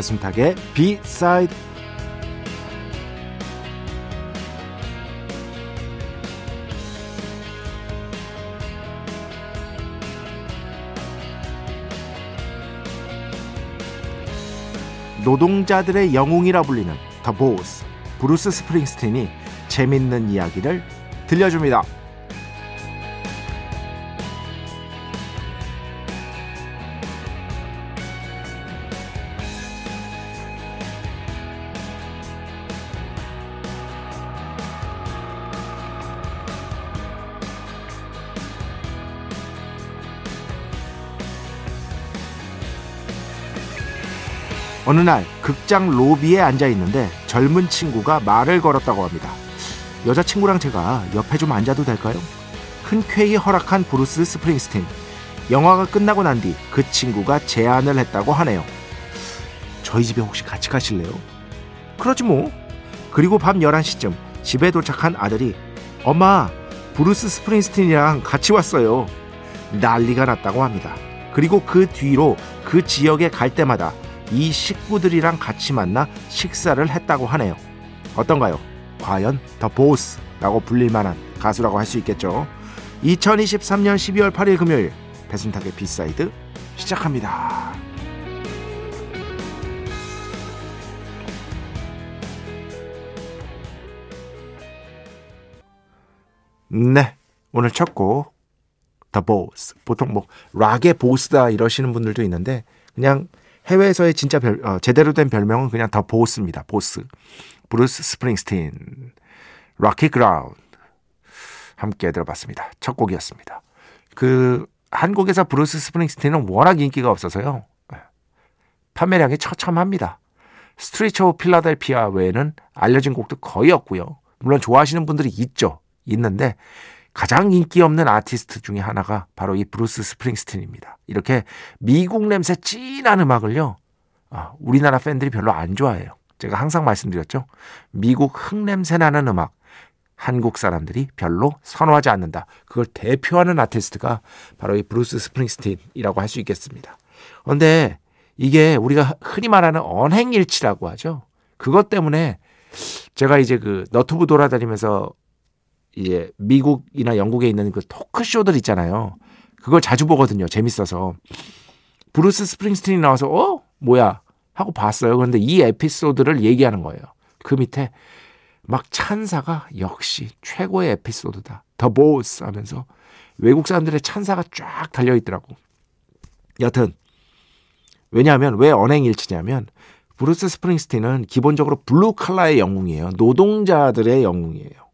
배순탁의 B-side 노동자들의 영웅이라 불리는 더 보스 브루스 스프링스틴이 재밌는 이야기를 들려줍니다. 어느 날 극장 로비에 앉아 있는데 젊은 친구가 말을 걸었다고 합니다. 여자친구랑 제가 옆에 좀 앉아도 될까요? 흔쾌히 허락한 브루스 스프링스틴. 영화가 끝나고 난 뒤 그 친구가 제안을 했다고 하네요. 저희 집에 혹시 같이 가실래요? 그러지 뭐. 그리고 밤 11시쯤 집에 도착한 아들이 엄마, 브루스 스프링스틴이랑 같이 왔어요. 난리가 났다고 합니다. 그리고 그 뒤로 그 지역에 갈 때마다 이 식구들이랑 같이 만나 식사를 했다고 하네요. 어떤가요? 과연 The Boss라고 불릴 만한 가수라고 할 수 있겠죠. 2023년 12월 8일 금요일 배순탁의 B side 시작합니다. 네, 오늘 첫 곡 The Boss. 보통 뭐 락의 보스다 이러시는 분들도 있는데 그냥 해외에서의 진짜 별, 어, 제대로 된 별명은 그냥 The Boss입니다. 보스. 브루스 스프링스틴. Rocky Ground. 함께 들어봤습니다. 첫 곡이었습니다. 그 한국에서 브루스 스프링스틴은 워낙 인기가 없어서요. 판매량이 처참합니다. Street of Philadelphia 외에는 알려진 곡도 거의 없고요. 물론 좋아하시는 분들이 있죠. 있는데 가장 인기 없는 아티스트 중에 하나가 바로 이 브루스 스프링스틴입니다. 이렇게 미국 냄새 진한 음악을요, 아, 우리나라 팬들이 별로 안 좋아해요. 제가 항상 말씀드렸죠. 미국 흙냄새 나는 음악, 한국 사람들이 별로 선호하지 않는다. 그걸 대표하는 아티스트가 바로 이 브루스 스프링스틴이라고 할 수 있겠습니다. 그런데 이게 우리가 흔히 말하는 언행일치라고 하죠. 그것 때문에 제가 이제 그 너튜브 돌아다니면서 이제 미국이나 영국에 있는 그 토크쇼들 있잖아요. 그걸 자주 보거든요. 재밌어서. 브루스 스프링스틴이 나와서 어? 뭐야? 하고 봤어요. 그런데 이 에피소드를 얘기하는 거예요. 그 밑에 막 찬사가 역시 최고의 에피소드다. The Boss 하면서 외국 사람들의 찬사가 쫙 달려 있더라고. 여튼 왜냐하면 왜 언행일치냐면 브루스 스프링스틴은 기본적으로 블루 칼라의 영웅이에요. 노동자들의 영웅이에요.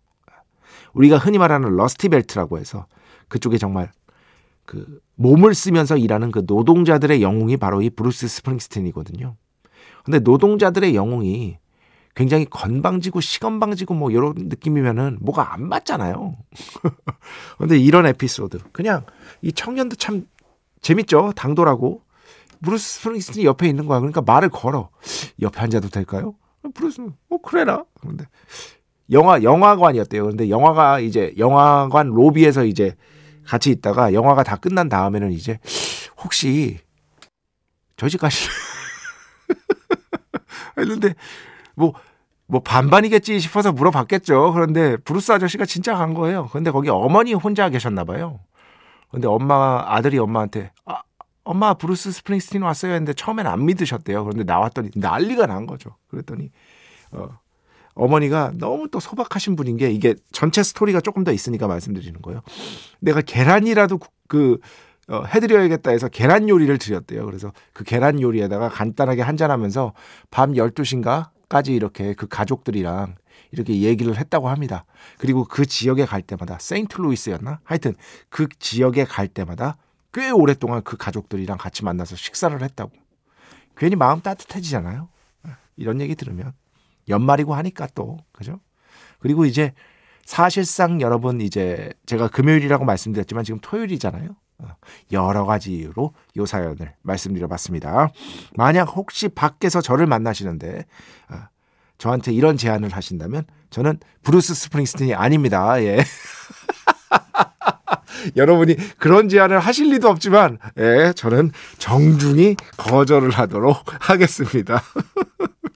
우리가 흔히 말하는 Rusty Belt라고 해서 그쪽에 정말 그 몸을 쓰면서 일하는 그 노동자들의 영웅이 바로 이 브루스 스프링스틴이거든요. 근데 노동자들의 영웅이 굉장히 건방지고 시건방지고 뭐 이런 느낌이면은 뭐가 안 맞잖아요. 근데 이런 에피소드 그냥 이 청년도 참 재밌죠. 당돌하고 브루스 스프링스틴이 옆에 있는 거야. 그러니까 말을 걸어. 옆에 앉아도 될까요? 브루스, 어 그래라. 근데 영화 영화관이었대요. 그런데 영화가 이제 영화관 로비에서 이제 같이 있다가 영화가 다 끝난 다음에는 이제 혹시 저희 집 가실 했는데 뭐, 뭐 반반이겠지 싶어서 물어봤겠죠. 그런데 브루스 아저씨가 진짜 간 거예요. 근데 거기 어머니 혼자 계셨나 봐요. 근데 엄마 아들이 엄마한테 아, 엄마 브루스 스프링스틴 왔어요 했는데 처음엔 안 믿으셨대요. 그런데 나왔더니 난리가 난 거죠. 그랬더니 어 어머니가 너무 또 소박하신 분인 게 이게 전체 스토리가 조금 더 있으니까 말씀드리는 거예요. 내가 계란이라도 그 어, 해드려야겠다 해서 계란 요리를 드렸대요. 그래서 그 계란 요리에다가 간단하게 한잔하면서 밤 12시인가까지 이렇게 그 가족들이랑 이렇게 얘기를 했다고 합니다. 그리고 그 지역에 갈 때마다 세인트루이스였나? 하여튼 그 지역에 갈 때마다 꽤 오랫동안 그 가족들이랑 같이 만나서 식사를 했다고. 괜히 마음 따뜻해지잖아요. 이런 얘기 들으면 연말이고 하니까 또 그죠? 그리고 이제 사실상 여러분 이제 제가 금요일이라고 말씀드렸지만 지금 토요일이잖아요. 어, 여러 가지 이유로 요 사연을 말씀드려봤습니다. 만약 혹시 밖에서 저를 만나시는데 어, 저한테 이런 제안을 하신다면 저는 브루스 스프링스틴이 아닙니다. 예. 여러분이 그런 제안을 하실 리도 없지만 예, 저는 정중히 거절을 하도록 하겠습니다.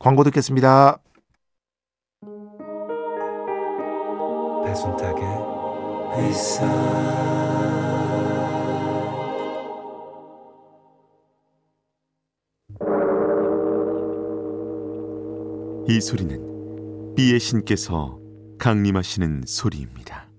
광고 듣겠습니다. 배순탁의 회사 이 소리는 비의 신께서 강림하시는 소리입니다.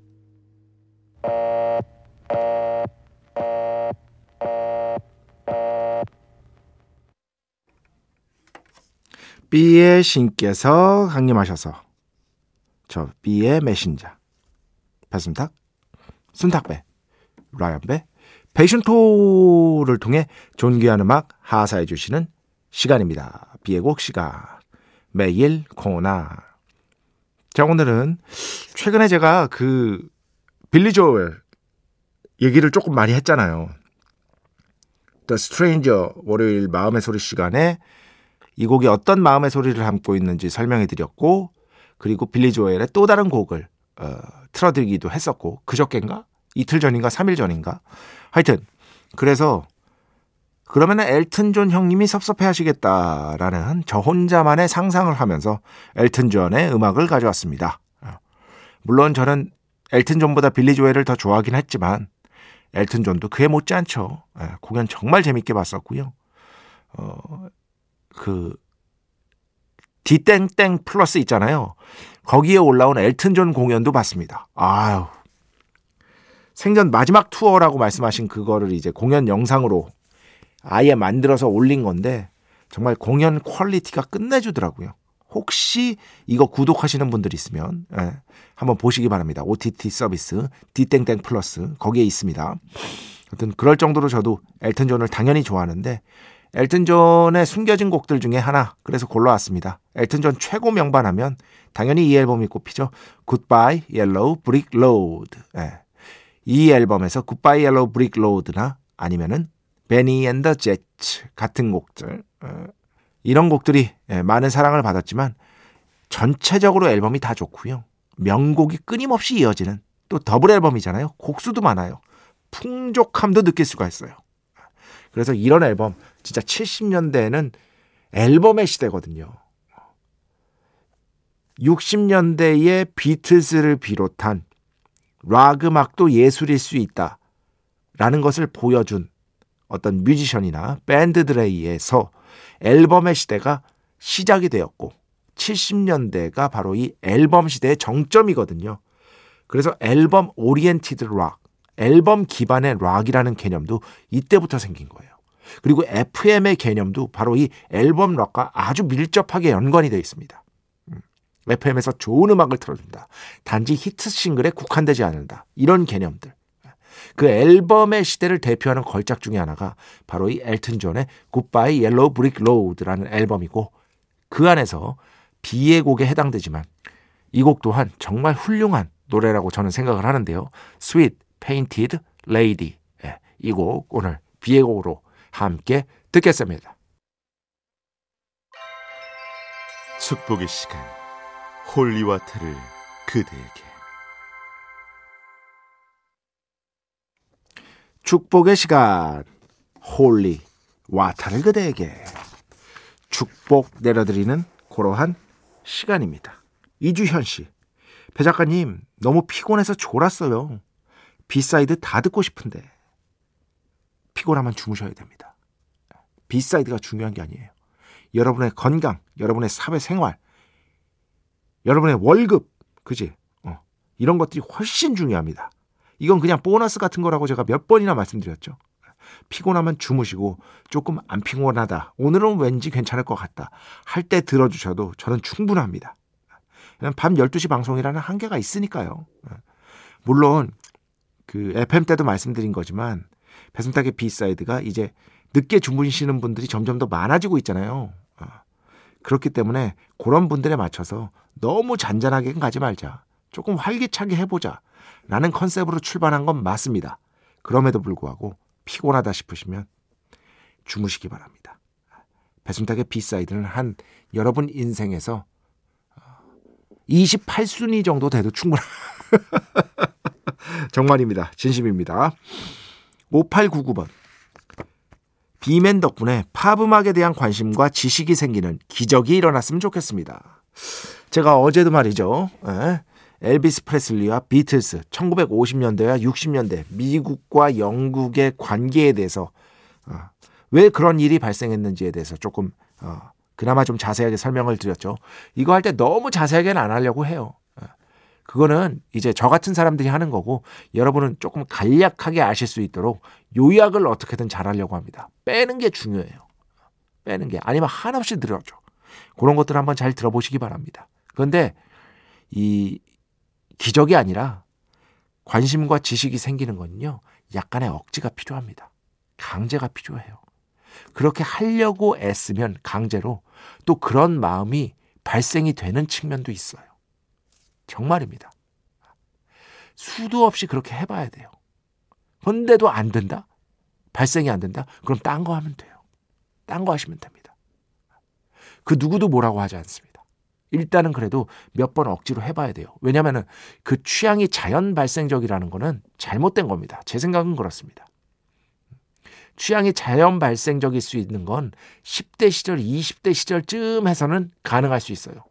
B의 신께서 강림하셔서 저 B의 메신저 배순탁 순탁배 라이언배 패션토를 통해 존귀한 음악 하사해 주시는 시간입니다. B의 곡 시간 매일 코나 자 오늘은 최근에 제가 그 빌리 조엘 얘기를 조금 많이 했잖아요. The Stranger 월요일 마음의 소리 시간에 이 곡이 어떤 마음의 소리를 담고 있는지 설명해 드렸고 그리고 빌리 조엘의 또 다른 곡을 어, 틀어드리기도 했었고 그저께인가 이틀 전인가 3일 전인가 하여튼 그래서 그러면은 엘튼 존 형님이 섭섭해 하시겠다라는 저 혼자만의 상상을 하면서 엘튼 존의 음악을 가져왔습니다. 어, 물론 저는 엘튼 존보다 빌리 조엘을 더 좋아하긴 했지만 엘튼 존도 그에 못지않죠. 예, 공연 정말 재밌게 봤었고요. 어, 그 디땡땡 플러스 있잖아요. 거기에 올라온 엘튼 존 공연도 봤습니다. 아유. 생전 마지막 투어라고 말씀하신 그거를 이제 공연 영상으로 아예 만들어서 올린 건데 정말 공연 퀄리티가 끝내주더라고요. 혹시 이거 구독하시는 분들 있으면 예, 한번 보시기 바랍니다. OTT 서비스 디땡땡 플러스 거기에 있습니다. 하여튼 그럴 정도로 저도 엘튼 존을 당연히 좋아하는데 엘튼 존의 숨겨진 곡들 중에 하나 그래서 골라왔습니다. 엘튼 존 최고 명반하면 당연히 이 앨범이 꼽히죠. Goodbye Yellow Brick Road. 예. 이 앨범에서 Goodbye Yellow Brick Road나 아니면은 Bennie and the Jets 같은 곡들 예. 이런 곡들이 예, 많은 사랑을 받았지만 전체적으로 앨범이 다 좋고요. 명곡이 끊임없이 이어지는 또 더블 앨범이잖아요. 곡수도 많아요. 풍족함도 느낄 수가 있어요. 그래서 이런 앨범 진짜 70년대에는 앨범의 시대거든요. 60년대의 비틀즈를 비롯한 락 음악도 예술일 수 있다. 라는 것을 보여준 어떤 뮤지션이나 밴드들에 의해서 앨범의 시대가 시작이 되었고 70년대가 바로 이 앨범 시대의 정점이거든요. 그래서 album oriented rock, 앨범 기반의 락이라는 개념도 이때부터 생긴 거예요. 그리고 FM의 개념도 바로 이 앨범 락과 아주 밀접하게 연관이 되어 있습니다. FM에서 음, 좋은 음악을 틀어준다. 단지 히트 싱글에 국한되지 않는다. 이런 개념들. 그 앨범의 시대를 대표하는 걸작 중의 하나가 바로 이 엘튼 존의 Goodbye Yellow Brick Road라는 앨범이고 그 안에서 B의 곡에 해당되지만 이 곡 또한 정말 훌륭한 노래라고 저는 생각을 하는데요. Sweet Painted Lady 예, 이곡 오늘 B의 곡으로 함께 듣겠습니다. 축복의 시간 holy water를 그대에게 축복의 시간 holy water를 그대에게 축복 내려드리는 그러한 시간입니다. 이주현 씨, 배 작가님 너무 피곤해서 졸았어요. B side 다 듣고 싶은데 피곤하면 주무셔야 됩니다. B side가 중요한 게 아니에요. 여러분의 건강, 여러분의 사회생활, 여러분의 월급, 그지? 어, 이런 것들이 훨씬 중요합니다. 이건 그냥 보너스 같은 거라고 제가 몇 번이나 말씀드렸죠. 피곤하면 주무시고 조금 안 피곤하다. 오늘은 왠지 괜찮을 것 같다. 할 때 들어주셔도 저는 충분합니다. 밤 12시 방송이라는 한계가 있으니까요. 물론 그 FM 때도 말씀드린 거지만 배순탁의 B side가 이제 늦게 주무시는 분들이 점점 더 많아지고 있잖아요. 어. 그렇기 때문에 그런 분들에 맞춰서 너무 잔잔하게 가지 말자. 조금 활기차게 해보자. 라는 컨셉으로 출발한 건 맞습니다. 그럼에도 불구하고 피곤하다 싶으시면 주무시기 바랍니다. 배순탁의 B side는 한 여러분 인생에서 28순위 정도 돼도 충분한 정말입니다. 진심입니다. 5899번 B맨 덕분에 팝 음악에 대한 관심과 지식이 생기는 기적이 일어났으면 좋겠습니다. 제가 어제도 말이죠. 에? 엘비스 프레슬리와 비틀스 1950년대와 60년대 미국과 영국의 관계에 대해서 어, 왜 그런 일이 발생했는지에 대해서 조금 어, 그나마 좀 자세하게 설명을 드렸죠. 이거 할 때 너무 자세하게는 안 하려고 해요. 어, 그거는 이제 저 같은 사람들이 하는 거고 여러분은 조금 간략하게 아실 수 있도록 요약을 어떻게든 잘하려고 합니다. 빼는 게 중요해요. 빼는 게 아니면 한없이 들어줘. 그런 것들 한번 잘 들어보시기 바랍니다. 그런데 이 기적이 아니라 관심과 지식이 생기는 건요. 약간의 억지가 필요합니다. 강제가 필요해요. 그렇게 하려고 애쓰면 강제로 또 그런 마음이 발생이 되는 측면도 있어요. 정말입니다. 수도 없이 그렇게 해봐야 돼요. 근데도 안 된다? 발생이 안 된다? 그럼 딴 거 하면 돼요. 딴 거 하시면 됩니다. 그 누구도 뭐라고 하지 않습니다. 일단은 그래도 몇 번 억지로 해봐야 돼요. 왜냐하면 그 취향이 자연 발생적이라는 거는 잘못된 겁니다. 제 생각은 그렇습니다. 취향이 자연 발생적일 수 있는 건 10대 시절, 20대 시절쯤 해서는 가능할 수 있어요.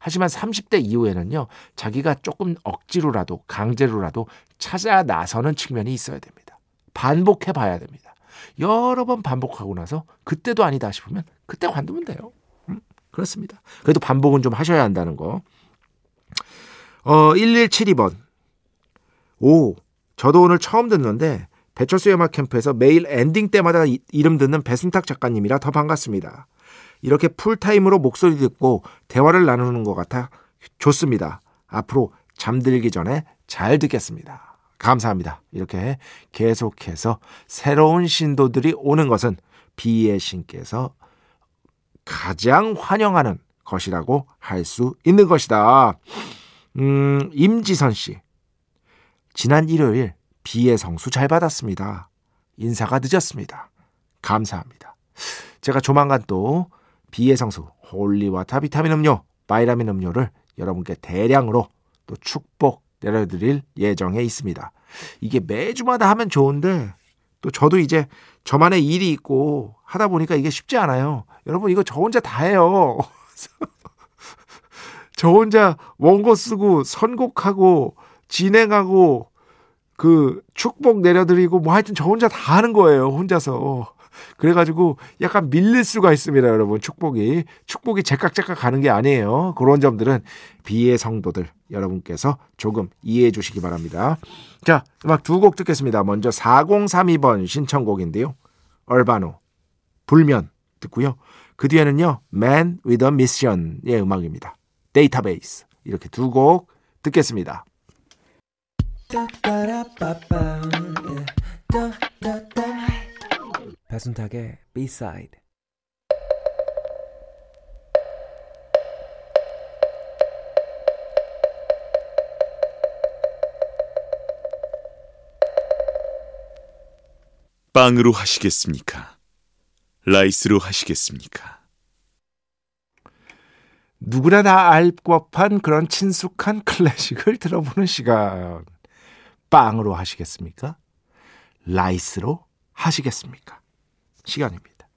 하지만 30대 이후에는요, 자기가 조금 억지로라도, 강제로라도 찾아 나서는 측면이 있어야 됩니다. 반복해 봐야 됩니다. 여러 번 반복하고 나서 그때도 아니다 싶으면 그때 관두면 돼요. 그렇습니다. 그래도 반복은 좀 하셔야 한다는 거. 어, 1172번. 오, 저도 오늘 처음 듣는데 배철수의 음악 캠프에서 매일 엔딩 때마다 이, 이름 듣는 배순탁 작가님이라 더 반갑습니다. 이렇게 풀타임으로 목소리 듣고 대화를 나누는 것 같아 좋습니다. 앞으로 잠들기 전에 잘 듣겠습니다. 감사합니다. 이렇게 계속해서 새로운 신도들이 오는 것은 비의 신께서 가장 환영하는 것이라고 할 수 있는 것이다. 음, 임지선 씨. 지난 일요일 비의 성수 잘 받았습니다. 인사가 늦었습니다. 감사합니다. 제가 조만간 또 B의 성수, holy water 비타민 음료, 바이라민 음료를 여러분께 대량으로 또 축복 내려드릴 예정에 있습니다. 이게 매주마다 하면 좋은데 또 저도 이제 저만의 일이 있고 하다 보니까 이게 쉽지 않아요. 여러분 이거 저 혼자 다 해요. 저 혼자 원고 쓰고 선곡하고 진행하고 그 축복 내려드리고 뭐 하여튼 저 혼자 다 하는 거예요. 혼자서. 그래가지고 약간 밀릴 수가 있습니다, 여러분. 축복이. 축복이 제깍제깍 가는 게 아니에요. 그런 점들은 비의 성도들 여러분께서 조금 이해해 주시기 바랍니다. 자, 음악 두 곡 듣겠습니다. 먼저 4032번 신청곡인데요. 얼바노, 불면 듣고요. 그 뒤에는요, Man with a Mission의 음악입니다. 데이터베이스. 이렇게 두 곡 듣겠습니다. 배순탁의 B-side 빵으로 하시겠습니까? rice로 하시겠습니까? 누구나 다 알 법한 그런 친숙한 클래식을 들어보는 시간. 빵으로 하시겠습니까? rice로 하시겠습니까? 시간입니다.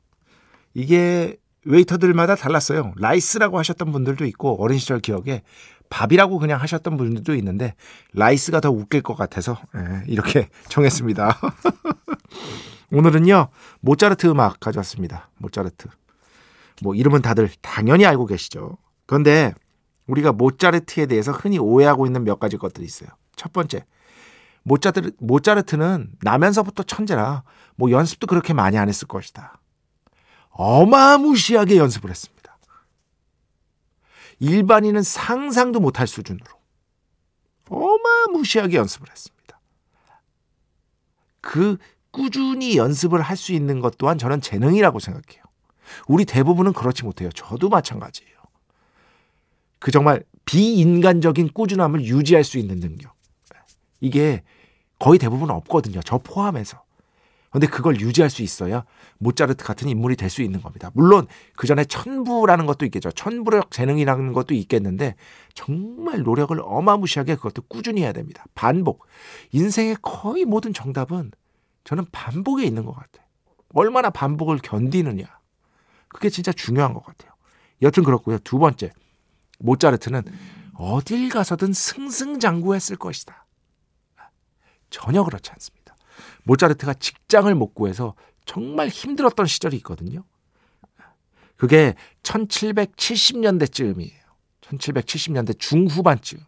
이게 웨이터들마다 달랐어요. rice라고 하셨던 분들도 있고 어린 시절 기억에 밥이라고 그냥 하셨던 분들도 있는데 rice가 더 웃길 것 같아서 예, 이렇게 정했습니다. 오늘은요 모차르트 음악 가져왔습니다. 모차르트. 뭐 이름은 다들 당연히 알고 계시죠. 그런데 우리가 모차르트에 대해서 흔히 오해하고 있는 몇 가지 것들이 있어요. 첫 번째, 모차르트, 모차르트는 나면서부터 천재라 뭐 연습도 그렇게 많이 안 했을 것이다. 어마무시하게 연습을 했습니다. 일반인은 상상도 못할 수준으로 어마무시하게 연습을 했습니다. 그 꾸준히 연습을 할 수 있는 것 또한 저는 재능이라고 생각해요. 우리 대부분은 그렇지 못해요. 저도 마찬가지예요. 그 정말 비인간적인 꾸준함을 유지할 수 있는 능력. 이게 거의 대부분 없거든요. 저 포함해서. 근데 그걸 유지할 수 있어야 모차르트 같은 인물이 될 수 있는 겁니다. 물론 그 전에 천부라는 것도 있겠죠. 천부력 재능이라는 것도 있겠는데 정말 노력을 어마무시하게 그것도 꾸준히 해야 됩니다. 반복. 인생의 거의 모든 정답은 저는 반복에 있는 것 같아요. 얼마나 반복을 견디느냐. 그게 진짜 중요한 것 같아요. 여튼 그렇고요. 두 번째. 모차르트는 어딜 가서든 승승장구했을 것이다. 전혀 그렇지 않습니다. 모차르트가 직장을 못 구해서 정말 힘들었던 시절이 있거든요. 그게 1770년대쯤이에요. 1770년대 중후반쯤.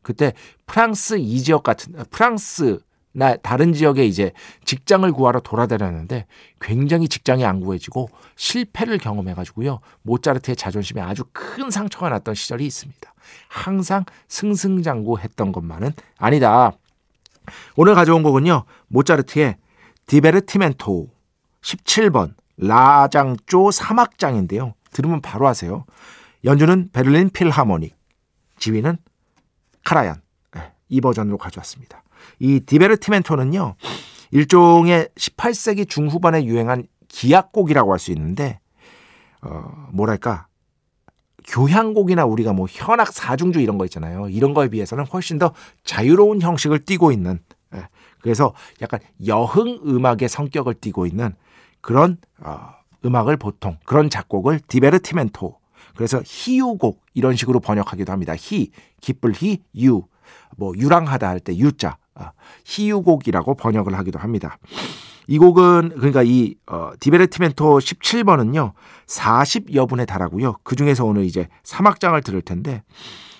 그때 프랑스 이 지역 같은 프랑스 나 다른 지역에 이제 직장을 구하러 돌아다녔는데 굉장히 직장이 안 구해지고 실패를 경험해 가지고요. 모차르트의 자존심에 아주 큰 상처가 났던 시절이 있습니다. 항상 승승장구했던 것만은 아니다. 오늘 가져온 곡은요. 모차르트의 디베르티멘토 17번 라장조 3악장인데요. 들으면 바로 아세요. 연주는 베를린 필하모닉, 지휘는 카라얀. 네, 이 버전으로 가져왔습니다. 이 디베르티멘토는요. 일종의 18세기 중후반에 유행한 기악곡이라고 할 수 있는데 어, 뭐랄까 교향곡이나 우리가 뭐 현악 사중주 이런 거 있잖아요. 이런 거에 비해서는 훨씬 더 자유로운 형식을 띠고 있는 예, 그래서 약간 여흥 음악의 성격을 띠고 있는 그런 어, 음악을 보통 그런 작곡을 디베르티멘토 그래서 희유곡 이런 식으로 번역하기도 합니다. 희 기쁠 희 유 뭐 유랑하다 할 때 유자 아, 희유곡이라고 번역을 하기도 합니다. 이 곡은 그러니까 이 어, 디베르티멘토 17번은요 40여 분에 달하고요. 그 중에서 오늘 이제 사막장을 들을 텐데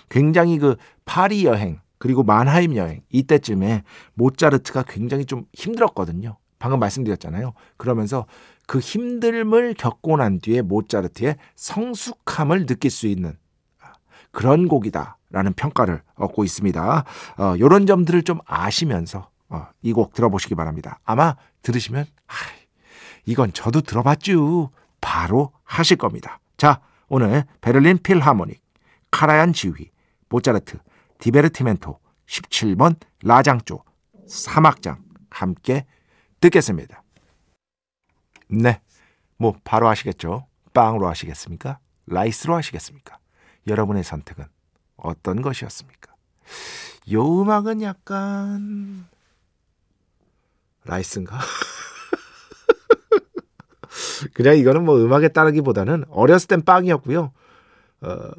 굉장히 그 파리 여행 그리고 만하임 여행 이때쯤에 모차르트가 굉장히 좀 힘들었거든요. 방금 말씀드렸잖아요. 그러면서 그 힘듦을 겪고 난 뒤에 모차르트의 성숙함을 느낄 수 있는 그런 곡이다라는 평가를 얻고 있습니다. 어, 이런 점들을 좀 아시면서 어, 이곡 들어보시기 바랍니다. 아마 들으시면 아, 이건 저도 들어봤죠. 바로 하실 겁니다. 자, 오늘 베를린 필하모닉, 카라얀 지휘, 모차르트, 디베르티멘토 17번 라장조 3악장 함께 듣겠습니다. 네, 뭐 바로 아시겠죠. 빵으로 하시겠습니까? rice로 하시겠습니까? 여러분의 선택은 어떤 것이었습니까? 요 음악은 약간 rice인가? 그냥 이거는 뭐 음악에 따르기보다는 어렸을 땐 빵이었고요. 어,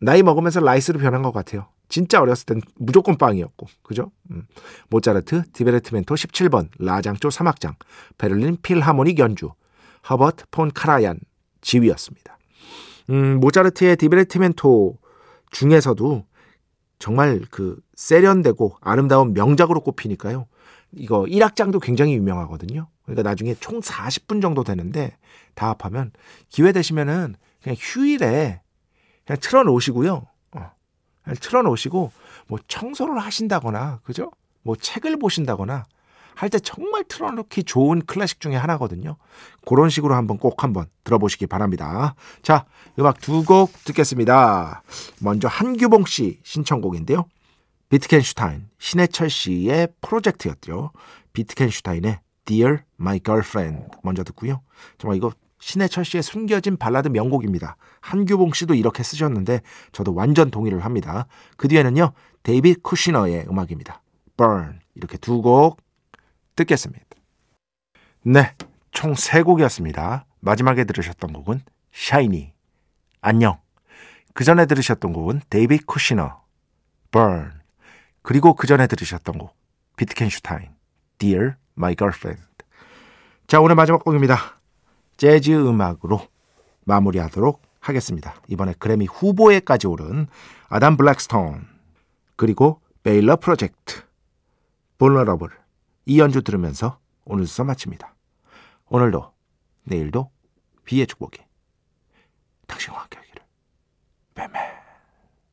나이 먹으면서 rice로 변한 것 같아요. 진짜 어렸을 땐 무조건 빵이었고, 그죠? 음. 모차르트, 디베르티멘토 17번, 라장조 3악장, 베를린 필하모닉 연주, 허버트 폰 카라얀 지휘였습니다. 음, 모차르트의 디베르티멘토 중에서도 정말 그 세련되고 아름다운 명작으로 꼽히니까요. 이거 1악장도 굉장히 유명하거든요. 그러니까 나중에 총 40분 정도 되는데 다 합하면 기회 되시면은 그냥 휴일에 그냥 틀어 놓으시고요. 어, 그냥 틀어 놓으시고 뭐 청소를 하신다거나 그죠? 뭐 책을 보신다거나 할 때 정말 틀어 놓기 좋은 클래식 중에 하나거든요. 그런 식으로 한번 꼭 한번 들어보시기 바랍니다. 자, 음악 두 곡 듣겠습니다. 먼저 한규봉 씨 신청곡인데요. 비트켄슈타인, 신해철 씨의 프로젝트였죠. 비트켄슈타인의 Dear My Girlfriend 먼저 듣고요. 정말 이거 신해철 씨의 숨겨진 발라드 명곡입니다. 한규봉 씨도 이렇게 쓰셨는데 저도 완전 동의를 합니다. 그 뒤에는요. 데이빗 쿠시너의 음악입니다. Burn 이렇게 두 곡 듣겠습니다. 네, 총 세 곡이었습니다. 마지막에 들으셨던 곡은 Shiny 안녕. 그 전에 들으셨던 곡은 데이빗 쿠슈너 Burn 그리고 그 전에 들으셨던 곡 비트켄슈타인 Dear My Girlfriend 자 오늘 마지막 곡입니다. 재즈 음악으로 마무리하도록 하겠습니다. 이번에 그래미 후보에까지 오른 아담 블랙스톤 그리고 베일러 프로젝트 Vulnerable 이 연주 들으면서 오늘 순서 마칩니다. 오늘도 내일도 비의 축복이 당신과 함께 하기를.